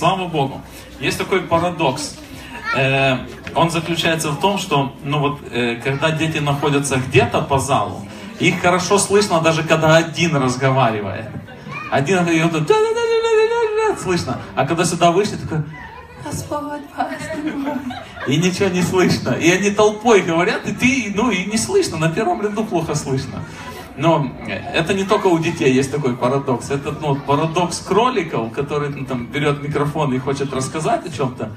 слава Богу. Есть такой парадокс. Э, он заключается в том, что, ну вот, э, когда дети находятся где-то по залу, их хорошо слышно, даже когда один разговаривает. Один говорит, слышно. А когда сюда вышли, такой, Господь, И ничего не слышно. И они толпой говорят, и ты, ну и не слышно, на первом ряду плохо слышно. Но это не только у детей есть такой парадокс. Это ну, парадокс кроликов, который ну, там, берет микрофон и хочет рассказать о чем-то.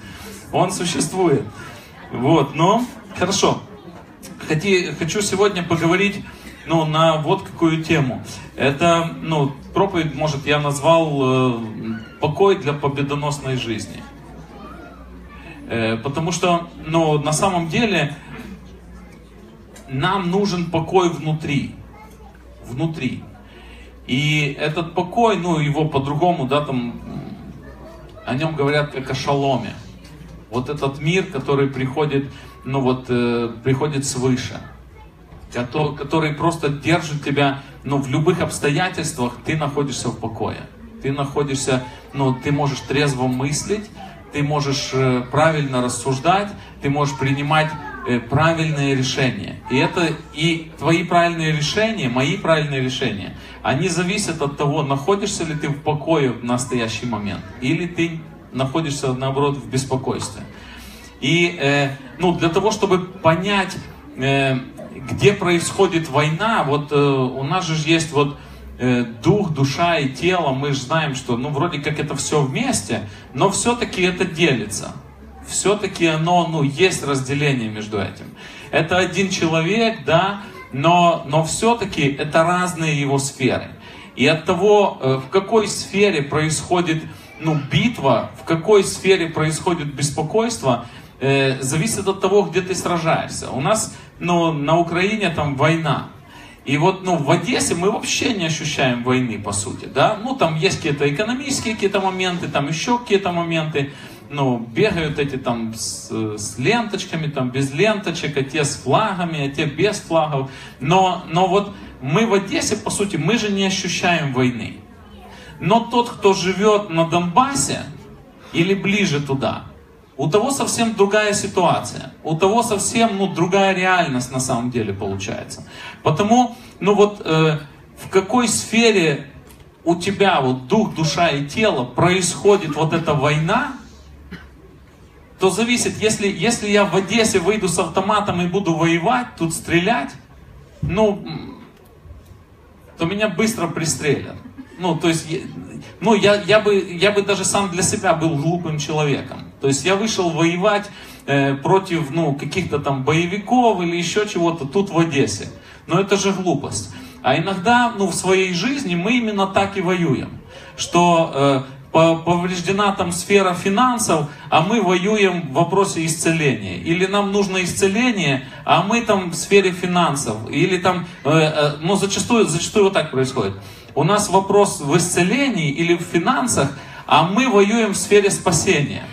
Он существует. Вот, но хорошо. Хоти, хочу сегодня поговорить ну, на вот какую тему. Это, ну, проповедь, может, я назвал э, «Покой для победоносной жизни». Э, потому что, ну, на самом деле, нам нужен покой внутри. Внутри. И этот покой, ну, его по-другому, да, там, о нем говорят как о шаломе. Вот этот мир, который приходит, ну вот, э, приходит свыше. Который, который просто держит тебя, ну, в любых обстоятельствах ты находишься в покое. Ты находишься, ну, ты можешь трезво мыслить, ты можешь э, правильно рассуждать, ты можешь принимать э, правильные решения. И это и твои правильные решения, мои правильные решения, они зависят от того, находишься ли ты в покое в настоящий момент, или ты находишься, наоборот, в беспокойстве. И э, ну, для того, чтобы понять, э, где происходит война, вот э, у нас же есть вот Э, дух, душа и тело, мы же знаем, что ну вроде как это все вместе, но все-таки это делится. Все-таки оно, ну, есть разделение между этим. Это один человек, да, но, но все-таки это разные его сферы. И от того, э, в какой сфере происходит ну, битва, в какой сфере происходит беспокойство, э, зависит от того, где ты сражаешься. У нас ну, на Украине там война. И вот, ну, в Одессе мы вообще не ощущаем войны, по сути, да. Ну, там есть какие-то экономические какие-то моменты, там еще какие-то моменты. Ну, бегают эти там с, с ленточками, там без ленточек, а те с флагами, а те без флагов. Но, но вот мы в Одессе, по сути, мы же не ощущаем войны. Но тот, кто живет на Донбассе или ближе туда, у того совсем другая ситуация. У того совсем ну, другая реальность на самом деле получается. Потому, ну вот, э, в какой сфере у тебя вот дух, душа и тело происходит вот эта война, то зависит, если, если я в Одессе выйду с автоматом и буду воевать, тут стрелять, ну, то меня быстро пристрелят. Ну, то есть, ну, я, я, бы, я бы даже сам для себя был глупым человеком. То есть я вышел воевать э, против, ну, каких-то там боевиков или еще чего-то тут в Одессе. Но это же глупость. А иногда, ну, в своей жизни мы именно так и воюем. Что э, повреждена там сфера финансов, а мы воюем в вопросе исцеления. Или нам нужно исцеление, а мы там в сфере финансов. Или там, э, э, ну зачастую, зачастую вот так происходит. У нас вопрос в исцелении или в финансах, а мы воюем в сфере спасения.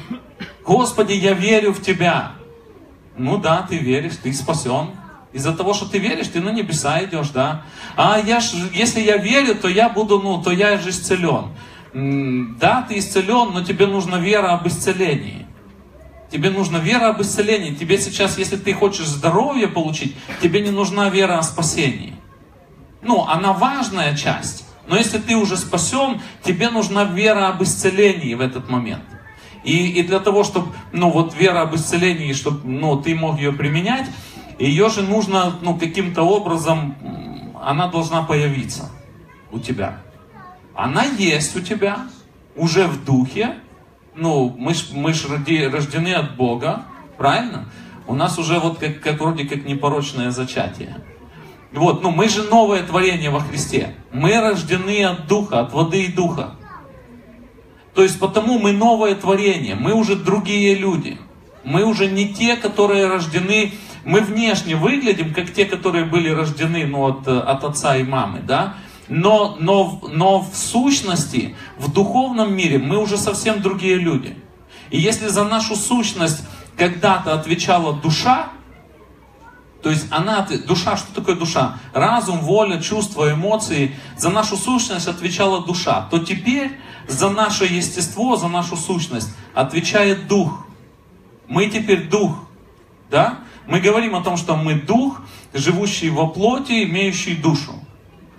Господи, я верю в Тебя. Ну да, ты веришь, ты спасен. Из-за того, что ты веришь, ты на небеса идешь, да. А я ж, если я верю, то я буду, ну, то я же исцелен. Да, ты исцелен, но тебе нужна вера об исцелении. Тебе нужна вера об исцелении. Тебе сейчас, если ты хочешь здоровье получить, тебе не нужна вера о спасении. Ну, она важная часть. Но если ты уже спасен, тебе нужна вера об исцелении в этот момент. И, и для того, чтобы, ну, вот вера об исцелении, чтобы, ну, ты мог ее применять, ее же нужно, ну, каким-то образом, она должна появиться у тебя. Она есть у тебя, уже в духе. Ну, мы ж, мы ж рождены от Бога, правильно? У нас уже вот как, как вроде как непорочное зачатие. Вот, ну мы же новое творение во Христе. Мы рождены от Духа, от воды и Духа. То есть потому мы новое творение, мы уже другие люди. Мы уже не те, которые рождены, мы внешне выглядим, как те, которые были рождены ну, от, от отца и мамы, да? Но, но, но в сущности, в духовном мире мы уже совсем другие люди. И если за нашу сущность когда-то отвечала душа, То есть она, душа, что такое душа? Разум, воля, чувства, эмоции. За нашу сущность отвечала душа. То теперь за наше естество, за нашу сущность отвечает дух. Мы теперь дух. Да? Мы говорим о том, что мы дух, живущий во плоти, имеющий душу.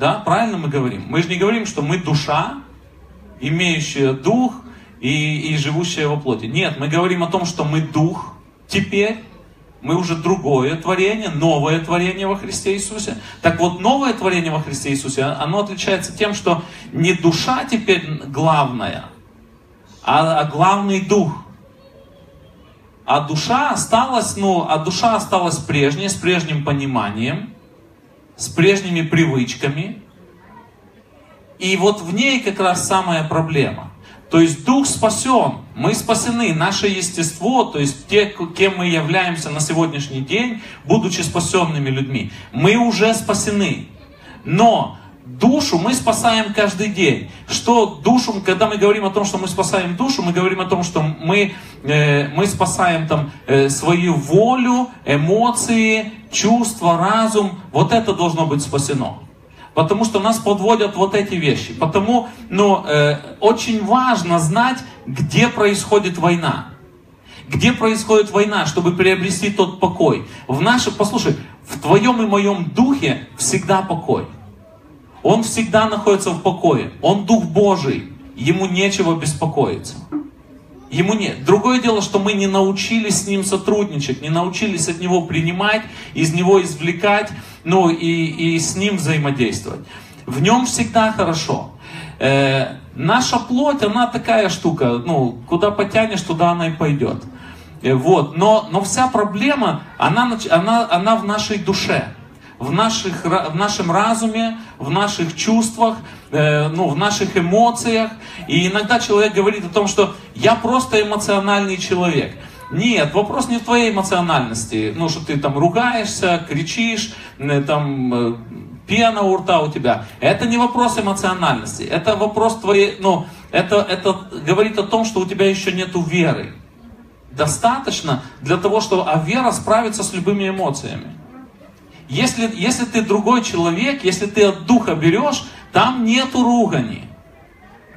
Да, правильно мы говорим? Мы же не говорим, что мы душа, имеющая дух и, и живущая во плоти. Нет, мы говорим о том, что мы дух теперь, мы уже другое творение, новое творение во Христе Иисусе. Так вот, новое творение во Христе Иисусе, оно отличается тем, что не душа теперь главная, а, а главный дух. А душа осталась, ну, а душа осталась прежней, с прежним пониманием, с прежними привычками. И вот в ней как раз самая проблема. То есть дух спасен, мы спасены, наше естество, то есть те, кем мы являемся на сегодняшний день, будучи спасенными людьми, мы уже спасены. Но душу мы спасаем каждый день. Что душу, когда мы говорим о том, что мы спасаем душу, мы говорим о том, что мы, э, мы спасаем там э, свою волю, эмоции, чувства, разум. Вот это должно быть спасено. Потому что нас подводят вот эти вещи. Потому ну, э, очень важно знать, где происходит война. Где происходит война, чтобы приобрести тот покой. В нашем, послушай, в твоем и моем духе всегда покой. Он всегда находится в покое. Он Дух Божий. Ему нечего беспокоиться. Ему нет. Другое дело, что мы не научились с ним сотрудничать, не научились от него принимать, из него извлекать, ну и, и с ним взаимодействовать. В нем всегда хорошо. Э, наша плоть, она такая штука, ну, куда потянешь, туда она и пойдет. Э, вот. Но, но вся проблема, она, она, она в нашей душе в, наших, в нашем разуме, в наших чувствах, э, ну, в наших эмоциях. И иногда человек говорит о том, что я просто эмоциональный человек. Нет, вопрос не в твоей эмоциональности. Ну, что ты там ругаешься, кричишь, э, там э, пена у рта у тебя. Это не вопрос эмоциональности. Это вопрос твоей, ну, это, это говорит о том, что у тебя еще нет веры. Достаточно для того, чтобы, а вера справится с любыми эмоциями. Если, если ты другой человек, если ты от духа берешь, там нету ругани.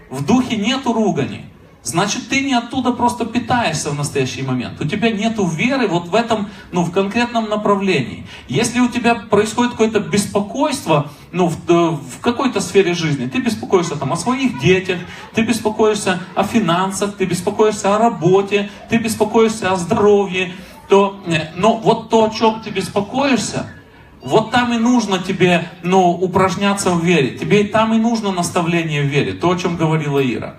В духе нету ругани. Значит, ты не оттуда просто питаешься в настоящий момент. У тебя нету веры вот в этом, ну, в конкретном направлении. Если у тебя происходит какое-то беспокойство, ну, в, э, в какой-то сфере жизни, ты беспокоишься там о своих детях, ты беспокоишься о финансах, ты беспокоишься о работе, ты беспокоишься о здоровье, то, но вот то, о чем ты беспокоишься, вот там и нужно тебе ну, упражняться в вере. Тебе и там и нужно наставление в вере. То, о чем говорила Ира.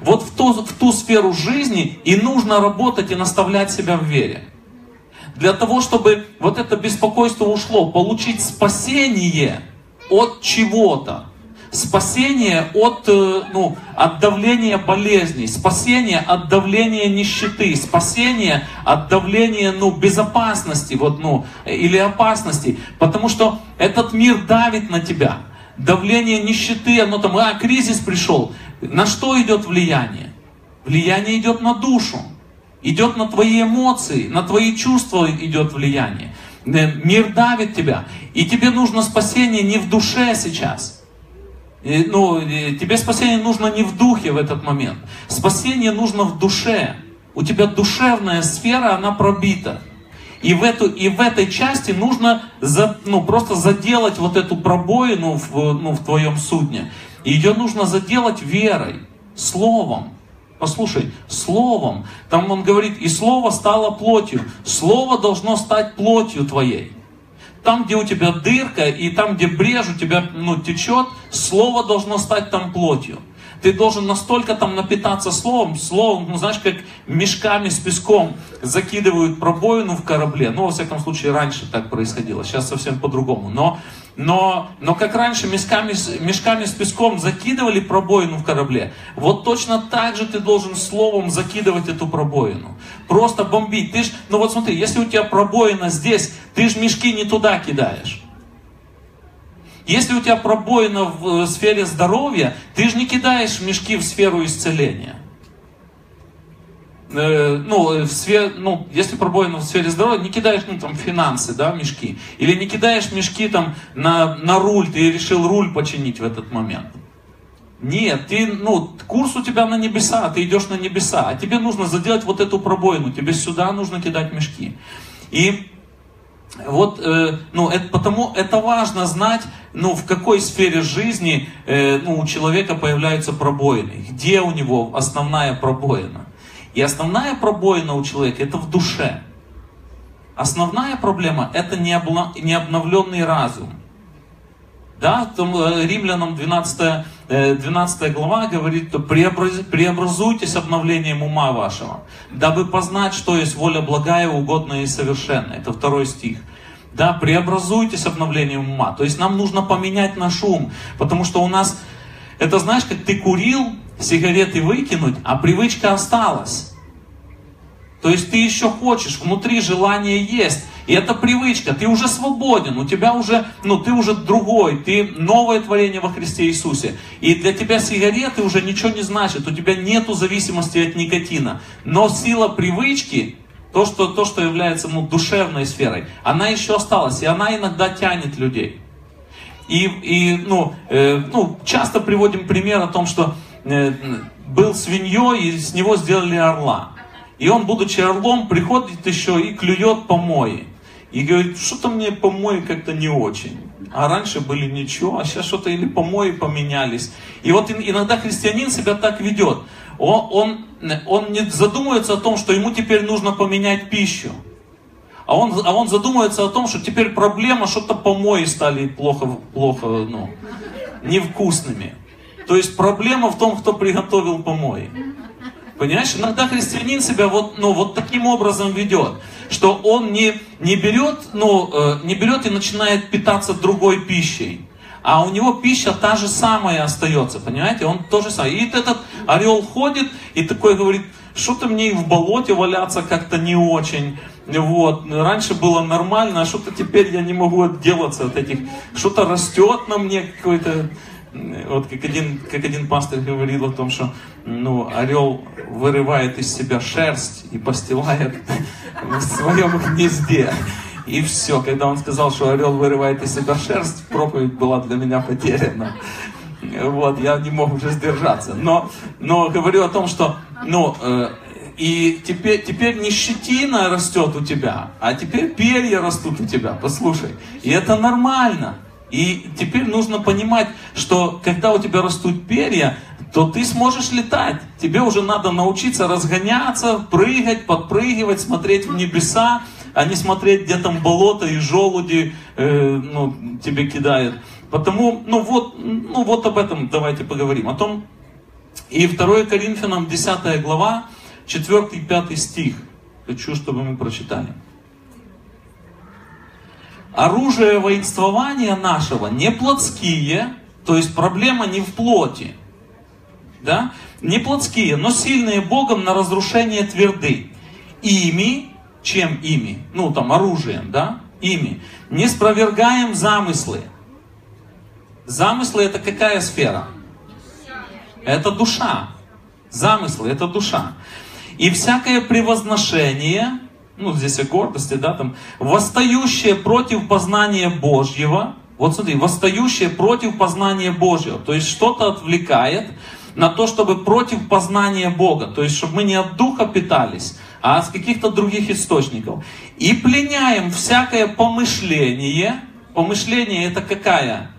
Вот в ту, в ту сферу жизни и нужно работать и наставлять себя в вере. Для того, чтобы вот это беспокойство ушло, получить спасение от чего-то спасение от, э, ну, от давления болезней, спасение от давления нищеты, спасение от давления ну, безопасности вот, ну, или опасности. Потому что этот мир давит на тебя. Давление нищеты, оно там, а, кризис пришел. На что идет влияние? Влияние идет на душу, идет на твои эмоции, на твои чувства идет влияние. Э, мир давит тебя. И тебе нужно спасение не в душе сейчас – и, ну, и тебе спасение нужно не в духе в этот момент. Спасение нужно в душе. У тебя душевная сфера, она пробита. И в, эту, и в этой части нужно за, ну, просто заделать вот эту пробоину в, ну, в твоем судне. И ее нужно заделать верой, словом. Послушай, словом. Там он говорит, и слово стало плотью. Слово должно стать плотью твоей. Там, где у тебя дырка, и там, где брешь у тебя ну, течет, слово должно стать там плотью. Ты должен настолько там напитаться словом, словом, ну знаешь, как мешками с песком закидывают пробоину в корабле. Ну, во всяком случае, раньше так происходило, сейчас совсем по-другому. Но но, но как раньше мешками, мешками с песком закидывали пробоину в корабле, вот точно так же ты должен словом закидывать эту пробоину. Просто бомбить. Ты ж, ну вот смотри, если у тебя пробоина здесь, ты же мешки не туда кидаешь. Если у тебя пробоина в э, сфере здоровья, ты же не кидаешь мешки в сферу исцеления. э, ну, в сфере, ну, если пробоина в сфере здоровья, не кидаешь, ну, там, финансы, да, мешки. Или не кидаешь мешки, там, на, на руль, ты решил руль починить в этот момент. Нет, ты, ну, курс у тебя на небеса, ты идешь на небеса, а тебе нужно заделать вот эту пробоину, тебе сюда нужно кидать мешки. И вот, э, ну, это, потому это важно знать, ну, в какой сфере жизни, э, ну, у человека появляются пробоины, где у него основная пробоина. И основная пробоина у человека это в душе. Основная проблема это необновленный разум. Да, там э, римлянам 12, 12 э, глава говорит, преобразуйтесь обновлением ума вашего, дабы познать, что есть воля благая, угодная и совершенная. Это второй стих. Да, преобразуйтесь обновлением ума. То есть нам нужно поменять наш ум, потому что у нас, это знаешь, как ты курил, сигареты выкинуть, а привычка осталась. То есть ты еще хочешь, внутри желание есть. И это привычка, ты уже свободен, у тебя уже, ну ты уже другой, ты новое творение во Христе Иисусе. И для тебя сигареты уже ничего не значит, у тебя нету зависимости от никотина. Но сила привычки, то, что, то, что является ну, душевной сферой, она еще осталась, и она иногда тянет людей. И, и ну, э, ну, часто приводим пример о том, что э, был свиньей, и с него сделали орла. И он, будучи орлом, приходит еще и клюет помои. И говорит, что-то мне помои как-то не очень. А раньше были ничего, а сейчас что-то или помои поменялись. И вот иногда христианин себя так ведет. Он, он, он не задумывается о том, что ему теперь нужно поменять пищу. А он, а он задумывается о том, что теперь проблема, что-то помои стали плохо, плохо ну, невкусными. То есть проблема в том, кто приготовил помои. Понимаешь, иногда христианин себя вот, ну, вот таким образом ведет, что он не, не, берет, ну, э, не берет и начинает питаться другой пищей. А у него пища та же самая остается, понимаете? Он то же самое. И этот орел ходит и такой говорит, что-то мне в болоте валяться как-то не очень. Вот. Раньше было нормально, а что-то теперь я не могу отделаться от этих. Что-то растет на мне какой-то вот как один, как один пастор говорил о том, что ну, орел вырывает из себя шерсть и постилает в своем гнезде. И все, когда он сказал, что орел вырывает из себя шерсть, проповедь была для меня потеряна. Вот, я не мог уже сдержаться. Но, но говорю о том, что, ну, э, и теперь, теперь не щетина растет у тебя, а теперь перья растут у тебя, послушай. И это нормально. И теперь нужно понимать, что когда у тебя растут перья, то ты сможешь летать. Тебе уже надо научиться разгоняться, прыгать, подпрыгивать, смотреть в небеса, а не смотреть, где там болото и желуди э, ну, тебе кидают. Потому, ну вот, ну вот об этом давайте поговорим. О том, и 2 Коринфянам 10 глава, 4 и 5 стих. Хочу, чтобы мы прочитали оружие воинствования нашего не плотские, то есть проблема не в плоти, да, не плотские, но сильные Богом на разрушение тверды. Ими, чем ими? Ну, там, оружием, да, ими. Не спровергаем замыслы. Замыслы это какая сфера? Это душа. Замыслы это душа. И всякое превозношение, ну здесь о гордости, да, там, восстающее против познания Божьего, вот смотри, восстающее против познания Божьего, то есть что-то отвлекает на то, чтобы против познания Бога, то есть чтобы мы не от духа питались, а от каких-то других источников. И пленяем всякое помышление, помышление это какая?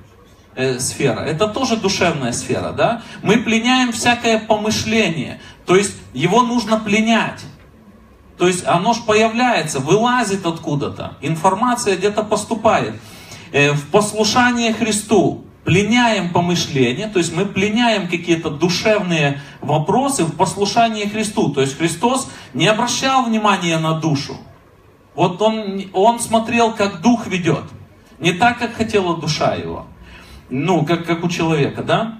Э, сфера. Это тоже душевная сфера, да? Мы пленяем всякое помышление, то есть его нужно пленять. То есть оно же появляется, вылазит откуда-то. Информация где-то поступает. Э, в послушание Христу пленяем помышления, то есть мы пленяем какие-то душевные вопросы в послушании Христу. То есть Христос не обращал внимания на душу. Вот он, он смотрел, как дух ведет. Не так, как хотела душа его. Ну, как, как у человека, да?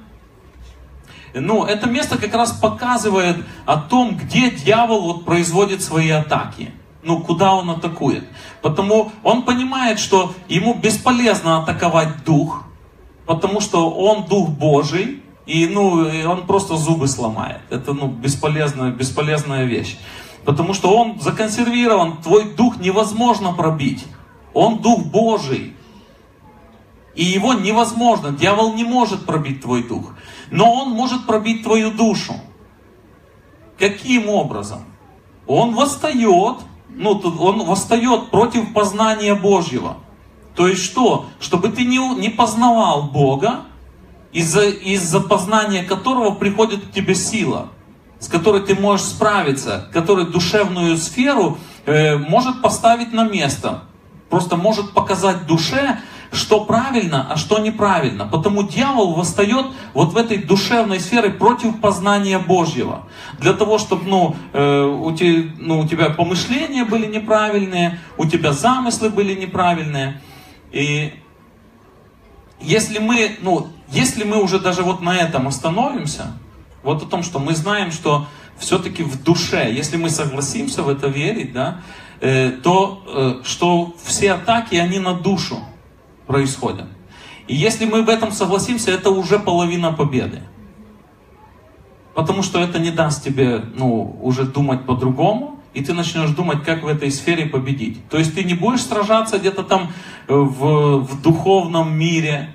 Ну, это место как раз показывает о том, где дьявол вот производит свои атаки. Ну, куда он атакует. Потому он понимает, что ему бесполезно атаковать дух, потому что он дух Божий, и, ну, он просто зубы сломает. Это ну, бесполезная, бесполезная вещь. Потому что он законсервирован, твой дух невозможно пробить. Он дух Божий. И его невозможно, дьявол не может пробить твой дух. Но он может пробить твою душу. Каким образом? Он восстает, ну, он восстает против познания Божьего. То есть что? Чтобы ты не, не познавал Бога, из-за из познания которого приходит к тебе сила, с которой ты можешь справиться, который душевную сферу э, может поставить на место, просто может показать душе, что правильно, а что неправильно. Потому дьявол восстает вот в этой душевной сфере против познания Божьего. Для того, чтобы ну, э, у, те, ну, у тебя помышления были неправильные, у тебя замыслы были неправильные. И если мы, ну, если мы уже даже вот на этом остановимся, вот о том, что мы знаем, что все-таки в душе, если мы согласимся в это верить, да, э, то э, что все атаки, они на душу происходят. И если мы в этом согласимся, это уже половина победы. Потому что это не даст тебе ну, уже думать по-другому, и ты начнешь думать, как в этой сфере победить. То есть ты не будешь сражаться где-то там э, в, в духовном мире,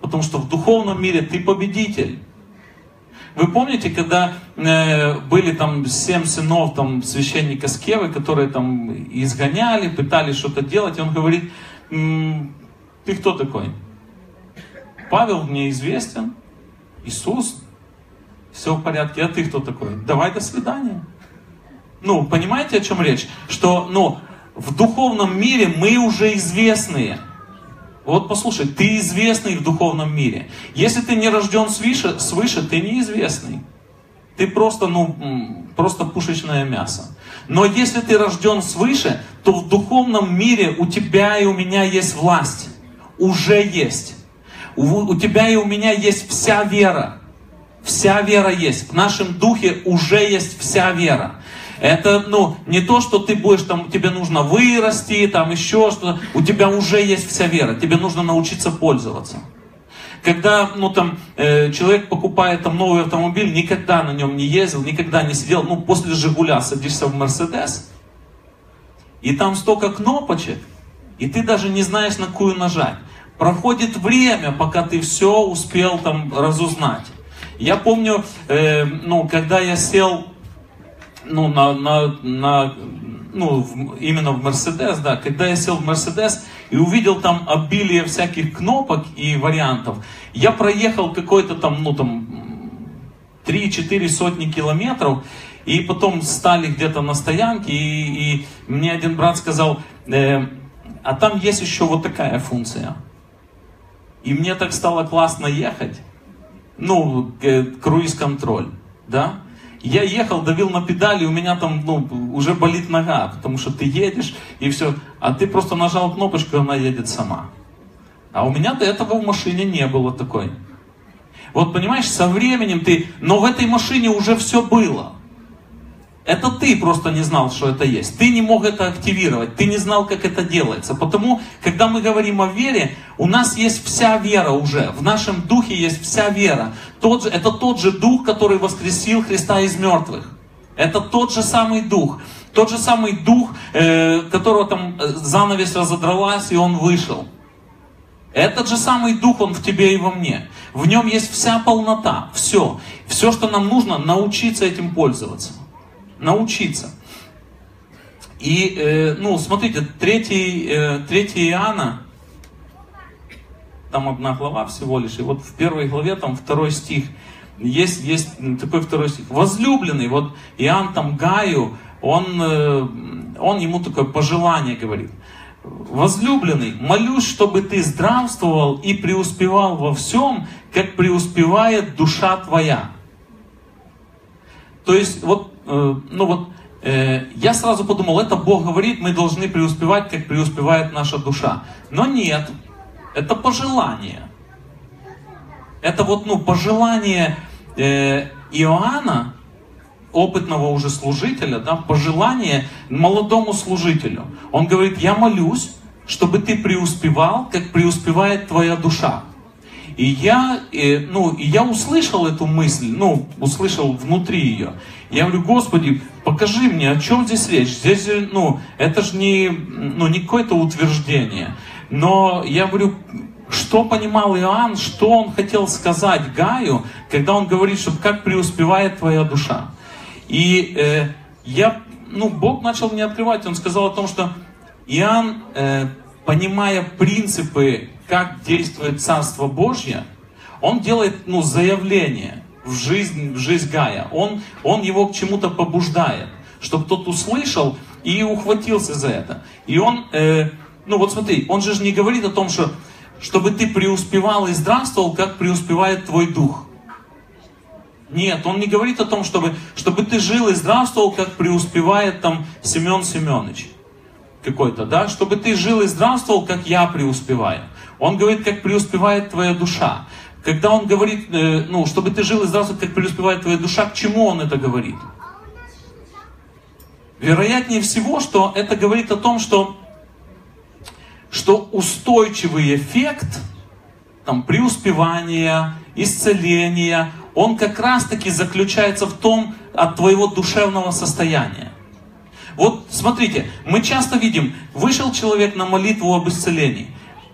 потому что в духовном мире ты победитель. Вы помните, когда э, были там семь сынов там, священника Скевы, которые там изгоняли, пытались что-то делать, и он говорит, ты кто такой? Павел мне известен, Иисус, все в порядке, а ты кто такой? Давай до свидания. Ну, понимаете, о чем речь? Что, ну, в духовном мире мы уже известные. Вот послушай, ты известный в духовном мире. Если ты не рожден свыше, свыше ты неизвестный. Ты просто, ну, просто пушечное мясо. Но если ты рожден свыше, то в духовном мире у тебя и у меня есть власть. Уже есть. У, у тебя и у меня есть вся вера. Вся вера есть. В нашем духе уже есть вся вера. Это, ну, не то, что ты будешь там, тебе нужно вырасти, там еще что-то. У тебя уже есть вся вера. Тебе нужно научиться пользоваться. Когда, ну, там, э, человек покупает там новый автомобиль, никогда на нем не ездил, никогда не сидел, ну, после Жигуля садишься в Мерседес, и там столько кнопочек, и ты даже не знаешь, на какую нажать. Проходит время, пока ты все успел там разузнать. Я помню, э, ну, когда я сел ну, на, на, на, ну, в, именно в Мерседес, да, когда я сел в Мерседес и увидел там обилие всяких кнопок и вариантов, я проехал какой-то там, ну, там, 3-4 сотни километров, и потом стали где-то на стоянке, и, и мне один брат сказал, э, а там есть еще вот такая функция. И мне так стало классно ехать, ну, э, круиз-контроль, да, я ехал, давил на педали, у меня там ну, уже болит нога, потому что ты едешь и все. А ты просто нажал кнопочку, и она едет сама. А у меня до этого в машине не было такой. Вот понимаешь, со временем ты... Но в этой машине уже все было. Это ты просто не знал, что это есть. Ты не мог это активировать, ты не знал, как это делается. Потому, когда мы говорим о вере, у нас есть вся вера уже. В нашем духе есть вся вера. Тот же, это тот же дух, который воскресил Христа из мертвых. Это тот же самый дух. Тот же самый дух, э, которого там э, занавес разодралась, и он вышел. Этот же самый дух, он в тебе и во мне. В нем есть вся полнота, все. Все, что нам нужно, научиться этим пользоваться научиться. И, э, ну, смотрите, 3, э, 3 Иоанна, там одна глава всего лишь, и вот в первой главе там второй стих, есть, есть такой второй стих. Возлюбленный, вот Иоанн там Гаю, он, э, он ему такое пожелание говорит. Возлюбленный, молюсь, чтобы ты здравствовал и преуспевал во всем, как преуспевает душа твоя. То есть, вот ну вот, э, я сразу подумал, это Бог говорит, мы должны преуспевать, как преуспевает наша душа. Но нет, это пожелание. Это вот, ну, пожелание э, Иоанна, опытного уже служителя, да, пожелание молодому служителю. Он говорит, я молюсь, чтобы ты преуспевал, как преуспевает твоя душа. И я, э, ну, и я услышал эту мысль, ну, услышал внутри ее. Я говорю, Господи, покажи мне, о чем здесь речь. Здесь, ну, это же не, ну, не какое-то утверждение. Но я говорю, что понимал Иоанн, что он хотел сказать Гаю, когда он говорит, что как преуспевает твоя душа. И э, я, ну, Бог начал мне открывать, он сказал о том, что Иоанн, э, понимая принципы, как действует Царство Божье, он делает, ну, заявление в жизнь, в жизнь Гая. Он, он его к чему-то побуждает, чтобы тот услышал и ухватился за это. И он, э, ну вот смотри, он же не говорит о том, что чтобы ты преуспевал и здравствовал, как преуспевает твой дух. Нет, он не говорит о том, чтобы, чтобы ты жил и здравствовал, как преуспевает там Семен Семенович какой-то, да, чтобы ты жил и здравствовал, как я преуспеваю. Он говорит, как преуспевает твоя душа. Когда он говорит, э, ну, чтобы ты жил и здравствовал, как преуспевает твоя душа, к чему он это говорит? Вероятнее всего, что это говорит о том, что что устойчивый эффект там, преуспевания, исцеления, он как раз-таки заключается в том, от твоего душевного состояния. Вот смотрите, мы часто видим, вышел человек на молитву об исцелении,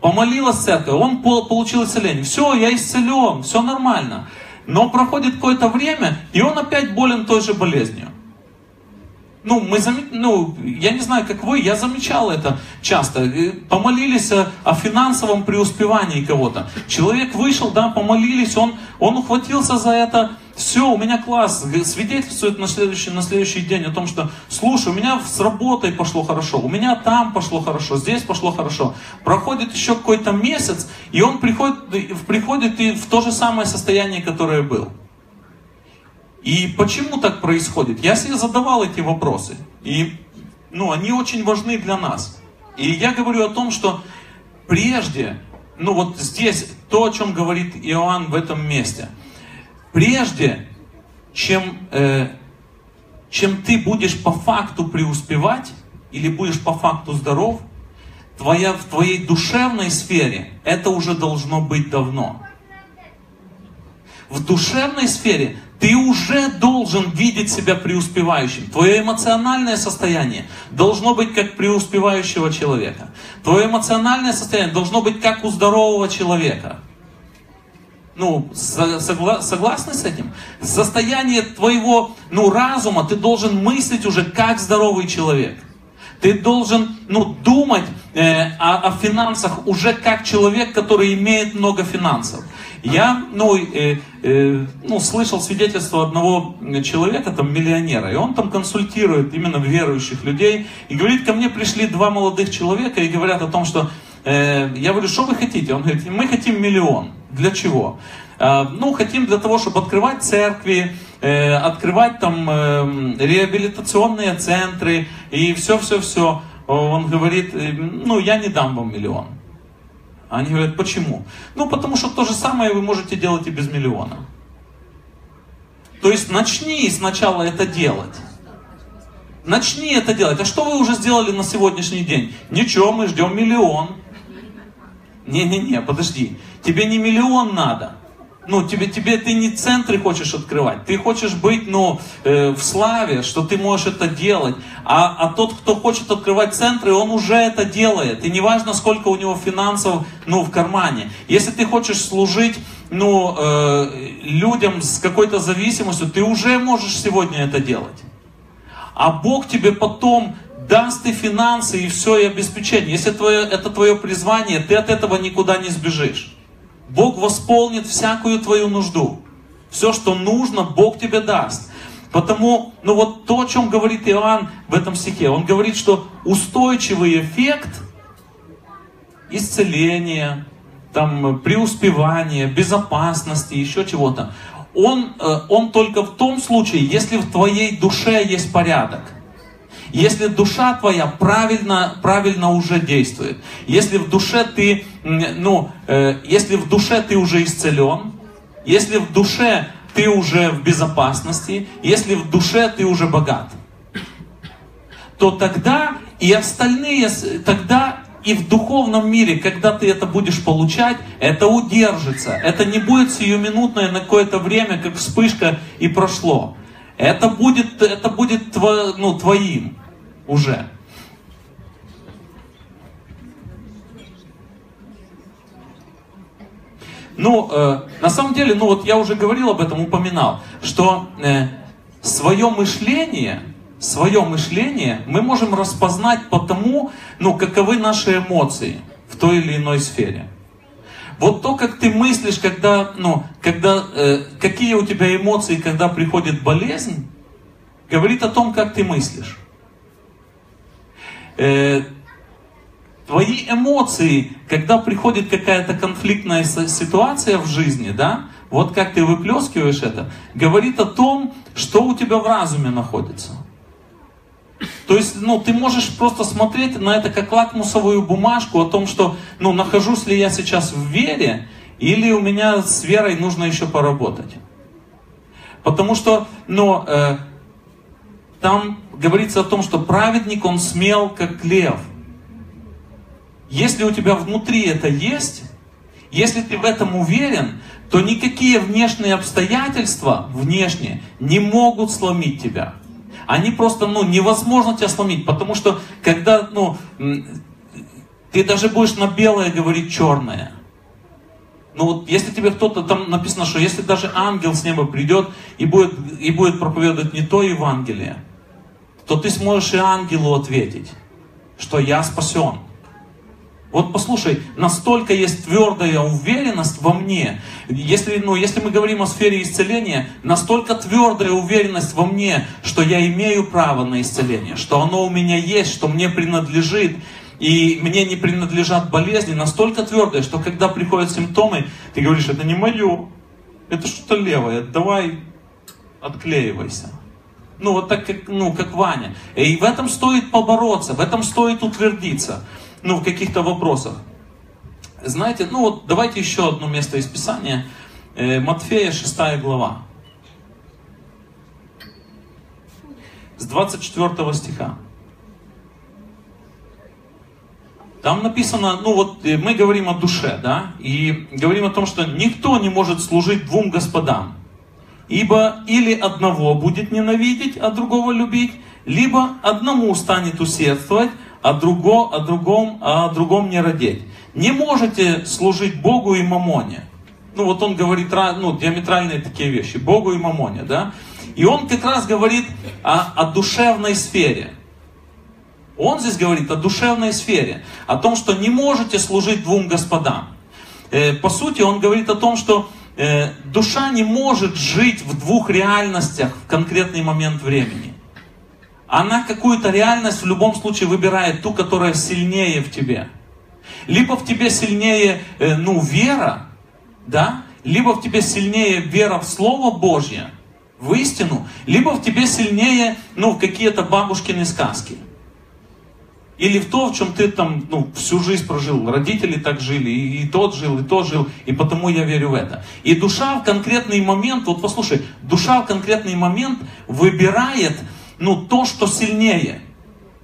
помолилась церковь, он получил исцеление, все, я исцелен, все нормально. Но проходит какое-то время, и он опять болен той же болезнью ну, мы зам... ну, я не знаю, как вы, я замечал это часто. Помолились о финансовом преуспевании кого-то. Человек вышел, да, помолились, он, он ухватился за это. Все, у меня класс, свидетельствует на следующий, на следующий день о том, что, слушай, у меня с работой пошло хорошо, у меня там пошло хорошо, здесь пошло хорошо. Проходит еще какой-то месяц, и он приходит, приходит и в то же самое состояние, которое был. И почему так происходит? Я себе задавал эти вопросы. И ну, они очень важны для нас. И я говорю о том, что прежде, ну вот здесь то, о чем говорит Иоанн в этом месте. Прежде, чем, э, чем ты будешь по факту преуспевать, или будешь по факту здоров, твоя, в твоей душевной сфере это уже должно быть давно. В душевной сфере ты уже должен видеть себя преуспевающим. Твое эмоциональное состояние должно быть как преуспевающего человека. Твое эмоциональное состояние должно быть как у здорового человека. Ну, согла согласны с этим? Состояние твоего ну, разума ты должен мыслить уже как здоровый человек. Ты должен ну, думать э, о, о финансах уже как человек, который имеет много финансов. Я, ну, э, э, ну, слышал свидетельство одного человека, там, миллионера, и он там консультирует именно верующих людей, и говорит, ко мне пришли два молодых человека и говорят о том, что, э, я говорю, что вы хотите? Он говорит, мы хотим миллион. Для чего? Э, ну, хотим для того, чтобы открывать церкви, э, открывать там э, реабилитационные центры и все-все-все. Он говорит, э, ну, я не дам вам миллион. Они говорят, почему? Ну, потому что то же самое вы можете делать и без миллиона. То есть начни сначала это делать. Начни это делать. А что вы уже сделали на сегодняшний день? Ничего, мы ждем миллион. Не-не-не, подожди. Тебе не миллион надо ну, тебе, тебе ты не центры хочешь открывать, ты хочешь быть, ну, э, в славе, что ты можешь это делать. А, а тот, кто хочет открывать центры, он уже это делает. И неважно, сколько у него финансов, ну, в кармане. Если ты хочешь служить, ну, э, людям с какой-то зависимостью, ты уже можешь сегодня это делать. А Бог тебе потом даст и финансы, и все, и обеспечение. Если твое, это твое призвание, ты от этого никуда не сбежишь. Бог восполнит всякую твою нужду. Все, что нужно, Бог тебе даст. Потому, ну вот то, о чем говорит Иоанн в этом стихе, он говорит, что устойчивый эффект исцеления, там, преуспевания, безопасности, еще чего-то, он, э, он только в том случае, если в твоей душе есть порядок. Если душа твоя правильно, правильно уже действует, если в душе ты, ну, э, если в душе ты уже исцелен, если в душе ты уже в безопасности, если в душе ты уже богат, то тогда и остальные, тогда и в духовном мире, когда ты это будешь получать, это удержится. Это не будет сиюминутное на какое-то время, как вспышка и прошло. Это будет, это будет тво, ну, твоим уже. Ну, э, на самом деле, ну вот я уже говорил об этом, упоминал, что э, свое мышление, свое мышление мы можем распознать по тому, ну, каковы наши эмоции в той или иной сфере. Вот то, как ты мыслишь, когда, ну, когда, э, какие у тебя эмоции, когда приходит болезнь, говорит о том, как ты мыслишь. Э, твои эмоции, когда приходит какая-то конфликтная ситуация в жизни, да, вот как ты выплескиваешь это, говорит о том, что у тебя в разуме находится. То есть, ну, ты можешь просто смотреть на это как лакмусовую бумажку о том, что, ну, нахожусь ли я сейчас в вере, или у меня с верой нужно еще поработать. Потому что, ну, э, там говорится о том, что праведник, он смел, как лев – если у тебя внутри это есть, если ты в этом уверен, то никакие внешние обстоятельства, внешние, не могут сломить тебя. Они просто, ну, невозможно тебя сломить, потому что когда, ну, ты даже будешь на белое говорить черное. Ну вот если тебе кто-то, там написано, что если даже ангел с неба придет и будет, и будет проповедовать не то Евангелие, то ты сможешь и ангелу ответить, что я спасен. Вот послушай, настолько есть твердая уверенность во мне. Если, ну, если мы говорим о сфере исцеления, настолько твердая уверенность во мне, что я имею право на исцеление, что оно у меня есть, что мне принадлежит, и мне не принадлежат болезни, настолько твердая, что когда приходят симптомы, ты говоришь, это не мое, это что-то левое, давай отклеивайся. Ну, вот так, как, ну, как Ваня. И в этом стоит побороться, в этом стоит утвердиться ну, в каких-то вопросах. Знаете, ну вот давайте еще одно место из Писания. Э, Матфея 6 глава. С 24 стиха. Там написано, ну вот э, мы говорим о душе, да, и говорим о том, что никто не может служить двум господам. Ибо или одного будет ненавидеть, а другого любить, либо одному станет усердствовать, о, друго, о, другом, о другом не родить. Не можете служить Богу и мамоне. Ну вот он говорит ну, диаметральные такие вещи. Богу и мамоне, да? И он как раз говорит о, о душевной сфере. Он здесь говорит о душевной сфере, о том, что не можете служить двум господам. Э, по сути, он говорит о том, что э, душа не может жить в двух реальностях в конкретный момент времени она какую-то реальность в любом случае выбирает, ту, которая сильнее в тебе. Либо в тебе сильнее, э, ну, вера, да, либо в тебе сильнее вера в Слово Божье, в истину, либо в тебе сильнее, ну, какие-то бабушкины сказки. Или в то, в чем ты там ну, всю жизнь прожил. Родители так жили, и, и тот жил, и тот жил, и потому я верю в это. И душа в конкретный момент, вот послушай, душа в конкретный момент выбирает ну, то, что сильнее,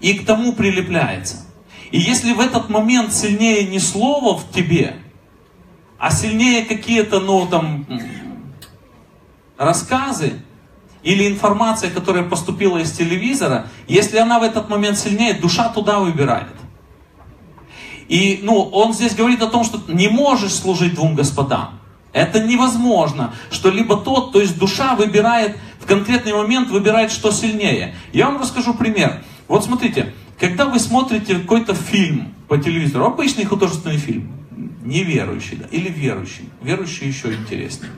и к тому прилепляется. И если в этот момент сильнее не слово в тебе, а сильнее какие-то, ну, там, рассказы, или информация, которая поступила из телевизора, если она в этот момент сильнее, душа туда выбирает. И ну, он здесь говорит о том, что не можешь служить двум господам. Это невозможно, что либо тот, то есть душа выбирает в конкретный момент, выбирает, что сильнее. Я вам расскажу пример. Вот смотрите, когда вы смотрите какой-то фильм по телевизору, обычный художественный фильм, неверующий, да, или верующий, верующий еще интереснее.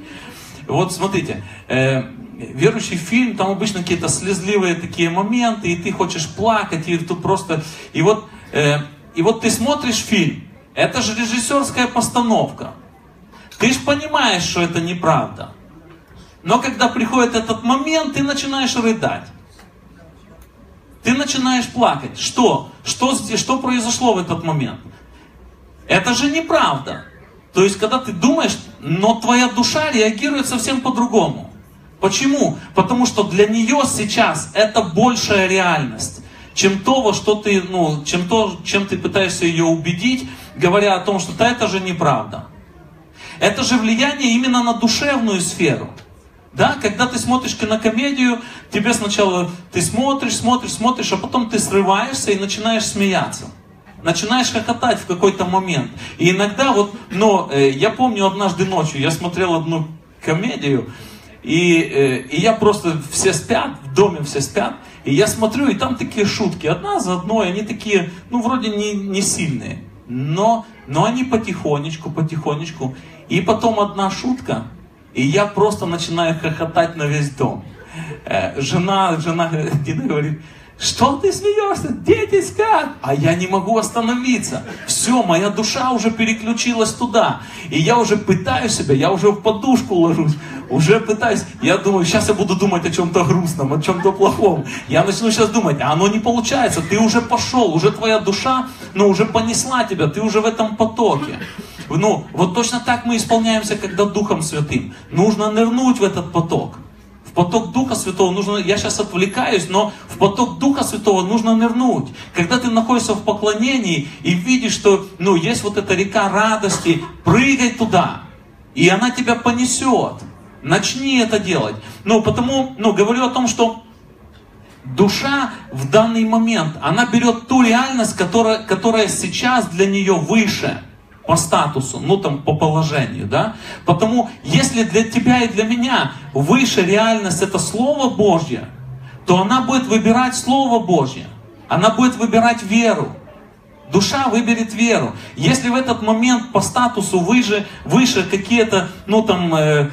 Вот смотрите, э, верующий фильм, там обычно какие-то слезливые такие моменты, и ты хочешь плакать, и тут просто... И вот, э, и вот ты смотришь фильм, это же режиссерская постановка. Ты же понимаешь, что это неправда. Но когда приходит этот момент, ты начинаешь рыдать. Ты начинаешь плакать. Что? Что, что произошло в этот момент? Это же неправда. То есть, когда ты думаешь, но твоя душа реагирует совсем по-другому. Почему? Потому что для нее сейчас это большая реальность. чем то, во что ты, ну, чем то, чем ты пытаешься ее убедить, говоря о том, что да, это же неправда. Это же влияние именно на душевную сферу. Да, когда ты смотришь кинокомедию, тебе сначала ты смотришь, смотришь, смотришь, а потом ты срываешься и начинаешь смеяться. Начинаешь хохотать в какой-то момент. И иногда вот, но э, я помню однажды ночью, я смотрел одну комедию, и, э, и я просто, все спят, в доме все спят, и я смотрю, и там такие шутки, одна за одной, они такие, ну, вроде не, не сильные, но, но они потихонечку, потихонечку. И потом одна шутка, и я просто начинаю хохотать на весь дом. Э, жена, жена Дина говорит, что ты смеешься? Дети спят. А я не могу остановиться. Все, моя душа уже переключилась туда. И я уже пытаюсь себя, я уже в подушку ложусь. Уже пытаюсь. Я думаю, сейчас я буду думать о чем-то грустном, о чем-то плохом. Я начну сейчас думать, а оно не получается. Ты уже пошел, уже твоя душа, ну, уже понесла тебя, ты уже в этом потоке. Ну, вот точно так мы исполняемся, когда Духом Святым. Нужно нырнуть в этот поток. В поток Духа Святого нужно, я сейчас отвлекаюсь, но в поток Духа Святого нужно нырнуть. Когда ты находишься в поклонении и видишь, что ну, есть вот эта река радости, прыгай туда, и она тебя понесет. Начни это делать. Ну, потому, ну, говорю о том, что душа в данный момент, она берет ту реальность, которая, которая сейчас для нее выше по статусу, ну там по положению, да? Потому если для тебя и для меня выше реальность это Слово Божье, то она будет выбирать Слово Божье. Она будет выбирать веру. Душа выберет веру. Если в этот момент по статусу выше, выше какие-то, ну там, э,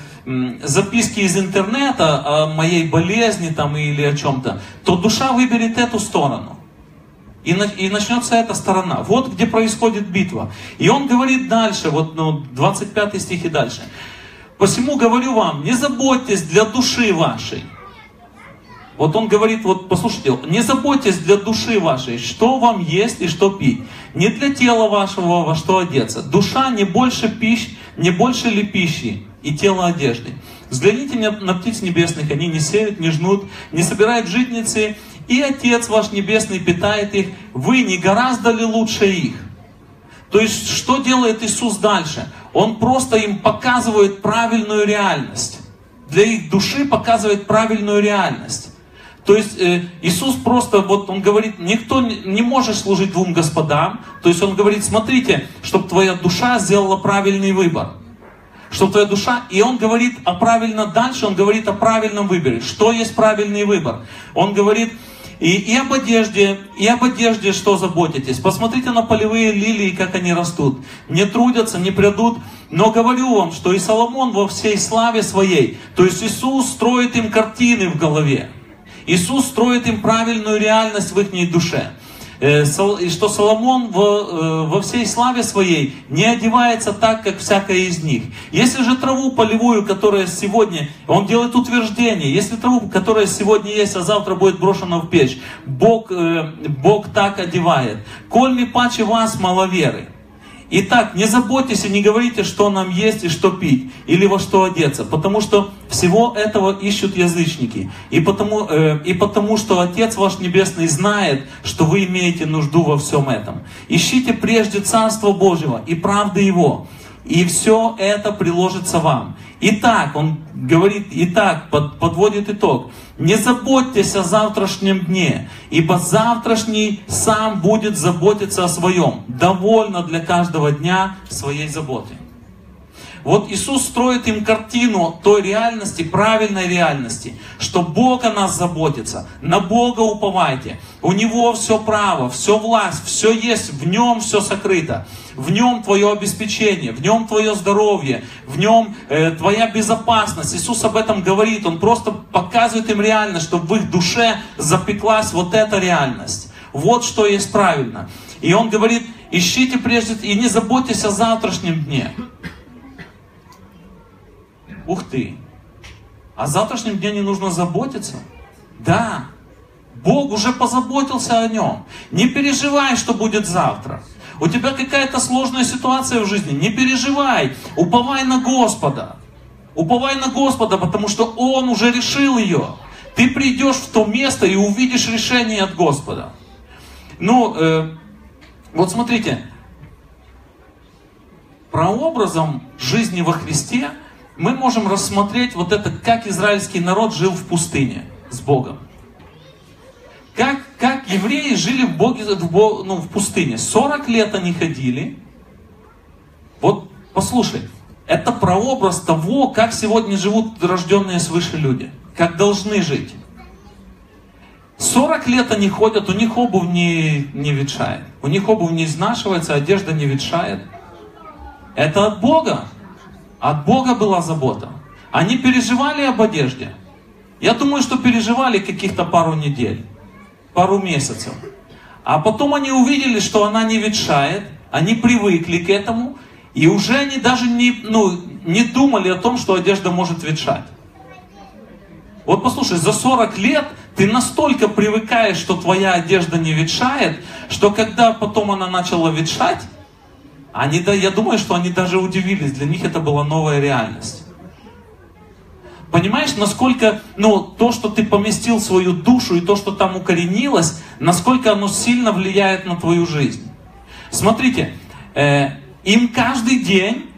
записки из интернета о моей болезни там или о чем-то, то душа выберет эту сторону. И, и начнется эта сторона. Вот где происходит битва. И он говорит дальше, вот ну, 25 стих и дальше. Посему говорю вам, не заботьтесь для души вашей. Вот он говорит, вот послушайте, не заботьтесь для души вашей, что вам есть и что пить. Не для тела вашего, во что одеться. Душа не больше пищ, не больше ли пищи и тело одежды. Взгляните на птиц небесных, они не сеют, не жнут, не собирают житницы, и Отец ваш Небесный питает их, вы не гораздо ли лучше их? То есть, что делает Иисус дальше? Он просто им показывает правильную реальность. Для их души показывает правильную реальность. То есть э, Иисус просто, вот Он говорит, никто не, может служить двум господам. То есть Он говорит, смотрите, чтобы твоя душа сделала правильный выбор. Чтобы твоя душа, и Он говорит о правильно дальше, Он говорит о правильном выборе. Что есть правильный выбор? Он говорит, и, и об одежде, и об одежде что заботитесь. Посмотрите на полевые лилии, как они растут. Не трудятся, не придут. Но говорю вам, что и Соломон во всей славе своей, то есть Иисус строит им картины в голове. Иисус строит им правильную реальность в их душе. Э, и что Соломон э, во всей славе своей не одевается так, как всякая из них. Если же траву полевую, которая сегодня, он делает утверждение, если траву, которая сегодня есть, а завтра будет брошена в печь, Бог, э, Бог так одевает. Коль не паче вас маловеры. Итак, не заботьтесь и не говорите, что нам есть и что пить, или во что одеться, потому что всего этого ищут язычники. И потому, э, и потому что Отец ваш Небесный знает, что вы имеете нужду во всем этом. Ищите прежде Царство Божьего и правды Его, и все это приложится вам. Итак, он говорит, итак, под, подводит итог. Не заботьтесь о завтрашнем дне, ибо завтрашний сам будет заботиться о своем. Довольно для каждого дня своей заботы. Вот Иисус строит им картину той реальности, правильной реальности, что Бог о нас заботится, на Бога уповайте, у Него все право, все власть, все есть, в Нем все сокрыто, в Нем твое обеспечение, в Нем твое здоровье, в Нем э, твоя безопасность. Иисус об этом говорит, Он просто показывает им реальность, чтобы в их душе запеклась вот эта реальность. Вот что есть правильно. И Он говорит, ищите прежде и не заботьтесь о завтрашнем дне. Ух ты! О завтрашнем дне не нужно заботиться? Да. Бог уже позаботился о нем. Не переживай, что будет завтра. У тебя какая-то сложная ситуация в жизни. Не переживай. Уповай на Господа. Уповай на Господа, потому что Он уже решил ее. Ты придешь в то место и увидишь решение от Господа. Ну, э, вот смотрите, прообразом жизни во Христе мы можем рассмотреть вот это, как израильский народ жил в пустыне с Богом. Как, как евреи жили в, Боге, в, ну, в пустыне. 40 лет они ходили. Вот послушай, это прообраз того, как сегодня живут рожденные свыше люди. Как должны жить. 40 лет они ходят, у них обувь не, не ветшает. У них обувь не изнашивается, одежда не ветшает. Это от Бога. От Бога была забота. Они переживали об одежде. Я думаю, что переживали каких-то пару недель, пару месяцев. А потом они увидели, что она не ветшает, они привыкли к этому, и уже они даже не, ну, не думали о том, что одежда может ветшать. Вот послушай, за 40 лет ты настолько привыкаешь, что твоя одежда не ветшает, что когда потом она начала ветшать, они, да, я думаю, что они даже удивились, для них это была новая реальность. Понимаешь, насколько, ну, то, что ты поместил свою душу и то, что там укоренилось, насколько оно сильно влияет на твою жизнь. Смотрите, э, им каждый день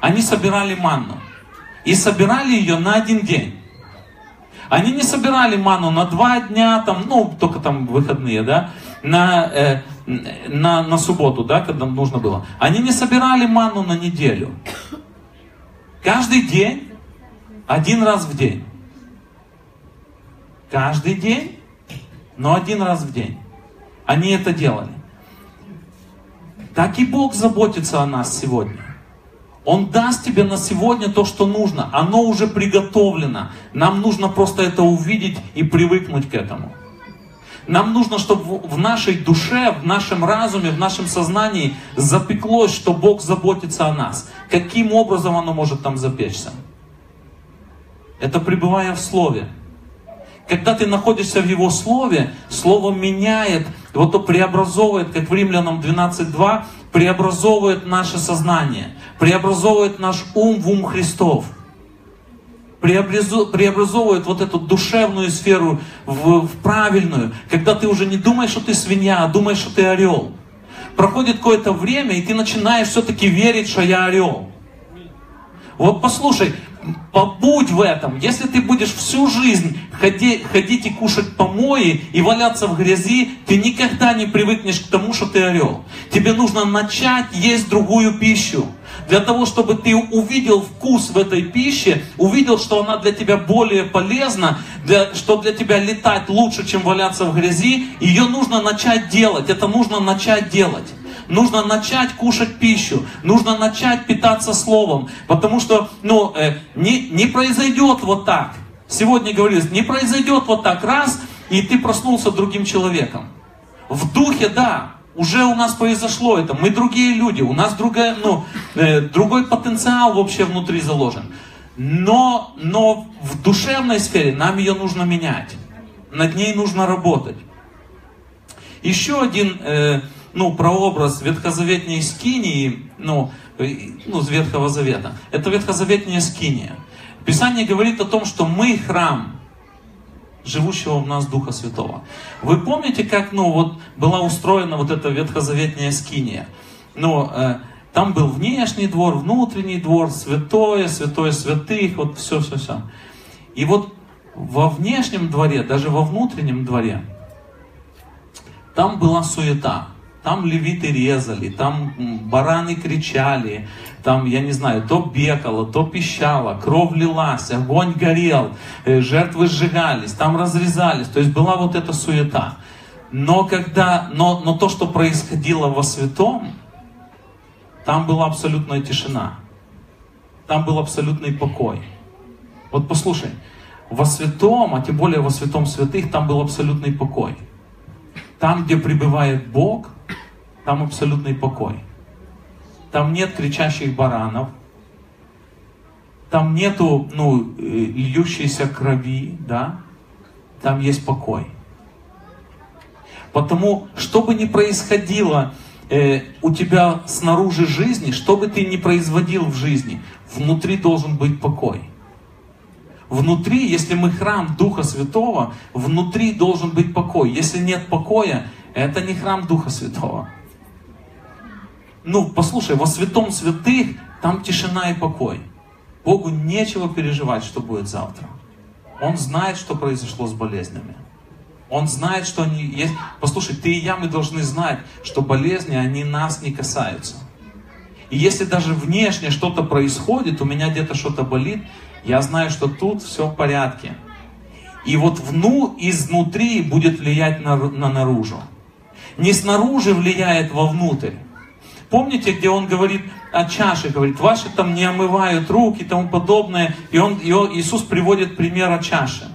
они собирали манну. И собирали ее на один день. Они не собирали ману на два дня, там, ну, только там выходные, да, на, э, на, на субботу, да, когда нужно было. Они не собирали ману на неделю. Каждый день, один раз в день. Каждый день, но один раз в день. Они это делали. Так и Бог заботится о нас сегодня. Он даст тебе на сегодня то, что нужно. Оно уже приготовлено. Нам нужно просто это увидеть и привыкнуть к этому. Нам нужно, чтобы в нашей душе, в нашем разуме, в нашем сознании запеклось, что Бог заботится о нас. Каким образом оно может там запечься? Это пребывая в Слове. Когда ты находишься в Его Слове, Слово меняет, вот то преобразовывает, как в Римлянам 12.2, преобразовывает наше сознание, преобразовывает наш ум в ум Христов – преобразовывает вот эту душевную сферу в, в правильную, когда ты уже не думаешь, что ты свинья, а думаешь, что ты орел. Проходит какое-то время, и ты начинаешь все-таки верить, что я орел. Вот послушай, побудь в этом. Если ты будешь всю жизнь ходить, ходить и кушать помои и валяться в грязи, ты никогда не привыкнешь к тому, что ты орел. Тебе нужно начать есть другую пищу. Для того, чтобы ты увидел вкус в этой пище, увидел, что она для тебя более полезна, для, что для тебя летать лучше, чем валяться в грязи, ее нужно начать делать. Это нужно начать делать. Нужно начать кушать пищу, нужно начать питаться словом, потому что ну, э, не, не произойдет вот так. Сегодня говорилось, не произойдет вот так раз, и ты проснулся другим человеком. В духе, да, уже у нас произошло это. Мы другие люди, у нас другая, ну, э, другой потенциал вообще внутри заложен. Но, но в душевной сфере нам ее нужно менять. Над ней нужно работать. Еще один э, ну, прообраз ветхозаветней скинии, ну, э, ну, с Ветхого Завета. Это ветхозаветная скиния. Писание говорит о том, что мы храм, живущего в нас Духа Святого. Вы помните, как ну, вот, была устроена вот эта ветхозаветная скиния? Ну, э, там был внешний двор, внутренний двор, святое, святое святых, вот все-все-все. И вот во внешнем дворе, даже во внутреннем дворе, там была суета. Там левиты резали, там бараны кричали, там, я не знаю, то бекало, то пищало, кровь лилась, огонь горел, э, жертвы сжигались, там разрезались. То есть была вот эта суета. Но когда, но, но то, что происходило во святом, там была абсолютная тишина. Там был абсолютный покой. Вот послушай, во святом, а тем более во святом святых, там был абсолютный покой. Там, где пребывает Бог, там абсолютный покой. Там нет кричащих баранов, там нету, ну, э, льющейся крови, да, там есть покой. Потому, что бы ни происходило э, у тебя снаружи жизни, что бы ты ни производил в жизни, внутри должен быть покой. Внутри, если мы храм Духа Святого, внутри должен быть покой. Если нет покоя, это не храм Духа Святого. Ну, послушай, во святом святых там тишина и покой. Богу нечего переживать, что будет завтра. Он знает, что произошло с болезнями. Он знает, что они есть. Послушай, ты и я, мы должны знать, что болезни, они нас не касаются. И если даже внешне что-то происходит, у меня где-то что-то болит, я знаю, что тут все в порядке. И вот вну изнутри будет влиять на, на наружу. Не снаружи влияет вовнутрь. Помните, где он говорит о чаше, говорит, ваши там не омывают руки и тому подобное. И, он, и он, Иисус приводит пример о чаше.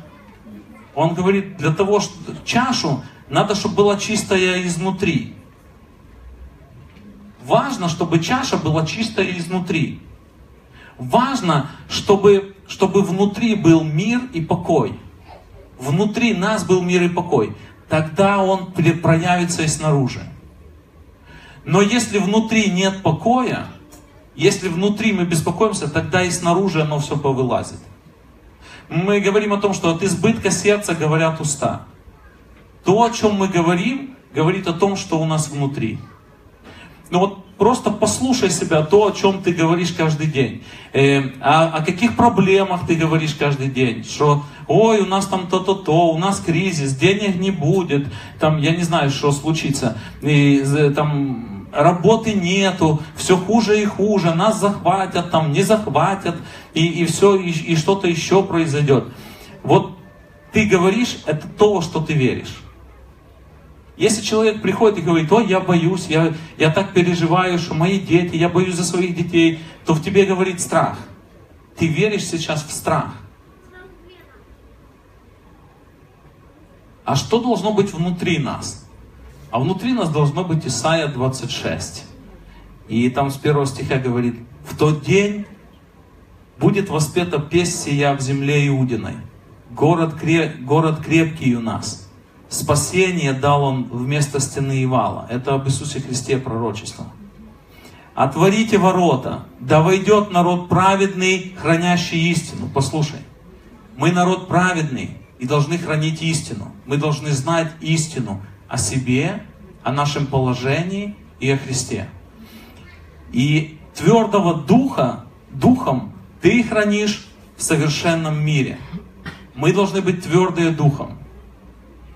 Он говорит, для того, что чашу надо, чтобы была чистая изнутри. Важно, чтобы чаша была чистая изнутри. Важно, чтобы, чтобы внутри был мир и покой. Внутри нас был мир и покой. Тогда он проявится и снаружи. Но если внутри нет покоя, если внутри мы беспокоимся, тогда и снаружи оно все повылазит. Мы говорим о том, что от избытка сердца говорят уста. То, о чем мы говорим, говорит о том, что у нас внутри. Ну вот просто послушай себя, то, о чем ты говоришь каждый день. Э, о, о каких проблемах ты говоришь каждый день. Что, ой, у нас там то-то-то, у нас кризис, денег не будет, там, я не знаю, что случится. И, там, работы нету, все хуже и хуже, нас захватят, там, не захватят, и, и все, и, и что-то еще произойдет. Вот ты говоришь, это то, что ты веришь. Если человек приходит и говорит, ой, я боюсь, я, я так переживаю, что мои дети, я боюсь за своих детей, то в тебе говорит страх. Ты веришь сейчас в страх. А что должно быть внутри нас? А внутри нас должно быть Исаия 26. И там с первого стиха говорит, в тот день будет воспета песнь сия в земле Иудиной. Город, город крепкий у нас Спасение дал он вместо стены и вала. Это об Иисусе Христе пророчество. Отворите ворота, да войдет народ праведный, хранящий истину. Послушай, мы народ праведный и должны хранить истину. Мы должны знать истину о себе, о нашем положении и о Христе. И твердого духа, духом ты хранишь в совершенном мире. Мы должны быть твердые духом.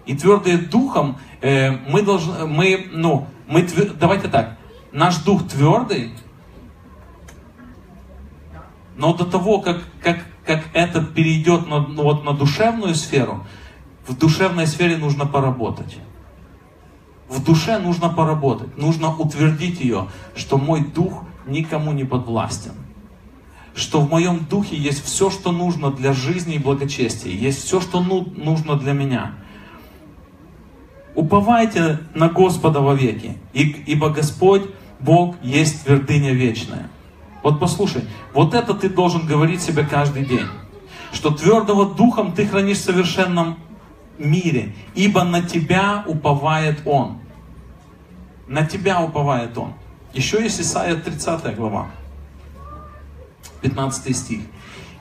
И твердые духом э, мы должны, мы, ну, мы, твер, давайте так, наш дух твердый, но до того, как, как, как это перейдет на, ну, вот, на душевную сферу, в душевной сфере нужно поработать. В душе нужно поработать, нужно утвердить ее, что мой дух никому не подвластен. Что в моем духе есть все, что нужно для жизни и благочестия, есть все, что ну, нужно для меня. Уповайте на Господа вовеки, ибо Господь, Бог, есть твердыня вечная. Вот послушай, вот это ты должен говорить себе каждый день. Что твердого духом ты хранишь в совершенном мире, ибо на тебя уповает Он. На тебя уповает Он. Еще есть Исайя 30 глава, 15 стих.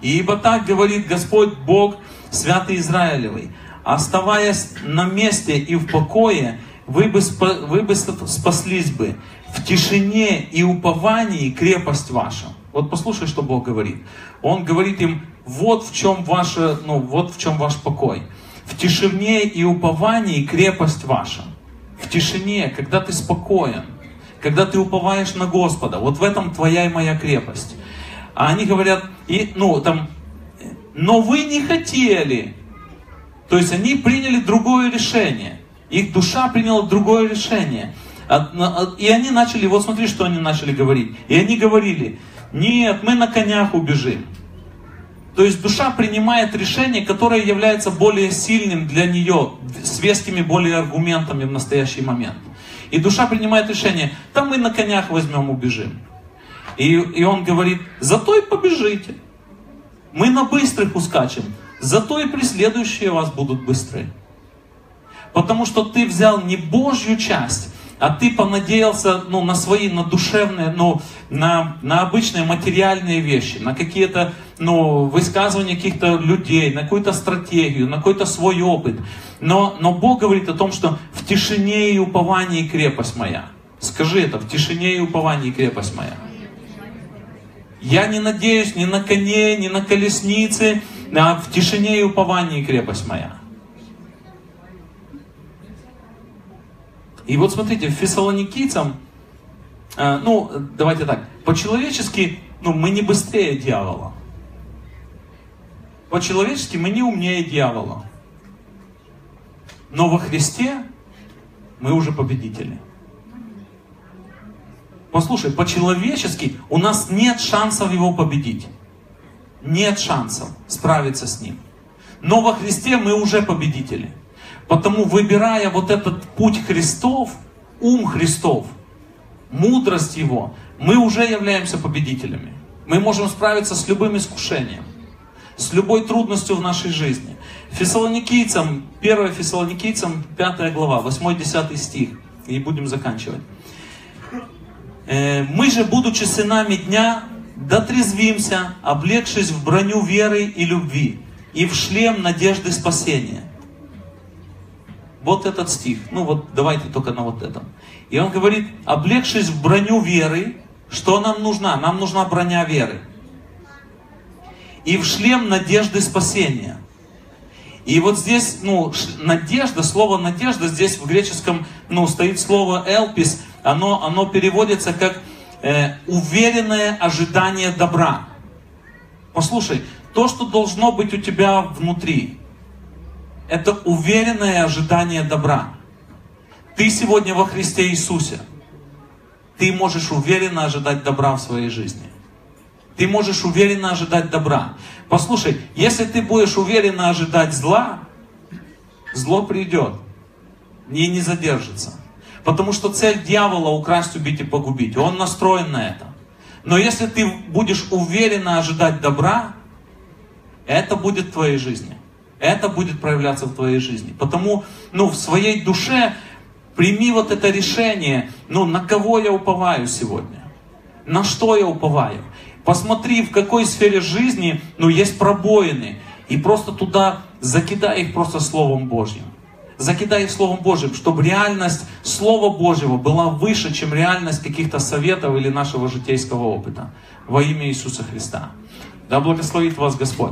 «Ибо так говорит Господь Бог, святый Израилевый, Оставаясь на месте и в покое, вы бы, вы бы спаслись бы. В тишине и уповании крепость ваша. Вот послушай, что Бог говорит. Он говорит им, вот в чем ваше, ну, вот в чем ваш покой. В тишине и уповании крепость ваша. Тишине, когда ты спокоен, когда ты уповаешь на Господа, вот в этом твоя и моя крепость. А они говорят, и, ну, там, но вы не хотели, то есть они приняли другое решение. Их душа приняла другое решение. И они начали, вот смотри, что они начали говорить. И они говорили, нет, мы на конях убежим. То есть душа принимает решение, которое является более сильным для нее, с вескими более аргументами в настоящий момент. И душа принимает решение, там мы на конях возьмем, убежим. И, и он говорит, зато и побежите. Мы на быстрых ускачем. Зато и преследующие вас будут быстры. Потому что ты взял не Божью часть, а ты понадеялся ну, на свои, на душевные, ну, на, на обычные материальные вещи, на какие-то ну, высказывания каких-то людей, на какую-то стратегию, на какой-то свой опыт. Но, но Бог говорит о том, что в тишине и уповании крепость моя. Скажи это, в тишине и уповании крепость моя. Я не надеюсь ни на коне, ни на колеснице, а в тишине и уповании крепость моя. И вот смотрите, Фессалоникийцам, э, ну, давайте так, по-человечески, ну, мы не быстрее дьявола. По-человечески мы не умнее дьявола. Но во Христе мы уже победители. Послушай, по-человечески у нас нет шансов его победить. Нет шансов справиться с ним. Но во Христе мы уже победители. Потому выбирая вот этот путь Христов, ум Христов, мудрость Его, мы уже являемся победителями. Мы можем справиться с любым искушением, с любой трудностью в нашей жизни. Фессалоникийцам, 1 Фессалоникийцам, 5 глава, 8-10 стих, и будем заканчивать. «Э, «Мы же, будучи сынами дня, дотрезвимся, облегшись в броню веры и любви, и в шлем надежды спасения». Вот этот стих. Ну вот давайте только на вот этом. И он говорит, облегшись в броню веры, что нам нужна? Нам нужна броня веры. И в шлем надежды спасения. И вот здесь, ну, надежда, слово надежда, здесь в греческом, ну, стоит слово элпис, оно, оно переводится как э, уверенное ожидание добра. Послушай, то, что должно быть у тебя внутри, это уверенное ожидание добра. Ты сегодня во Христе Иисусе. Ты можешь уверенно ожидать добра в своей жизни. Ты можешь уверенно ожидать добра. Послушай, если ты будешь уверенно ожидать зла, зло придет и не задержится. Потому что цель дьявола украсть, убить и погубить. Он настроен на это. Но если ты будешь уверенно ожидать добра, это будет в твоей жизни. Это будет проявляться в твоей жизни. Потому, ну, в своей душе прими вот это решение, ну, на кого я уповаю сегодня? На что я уповаю? Посмотри, в какой сфере жизни, ну, есть пробоины. И просто туда закидай их просто Словом Божьим. Закидай их Словом Божьим, чтобы реальность Слова Божьего была выше, чем реальность каких-то советов или нашего житейского опыта. Во имя Иисуса Христа. Да благословит вас Господь.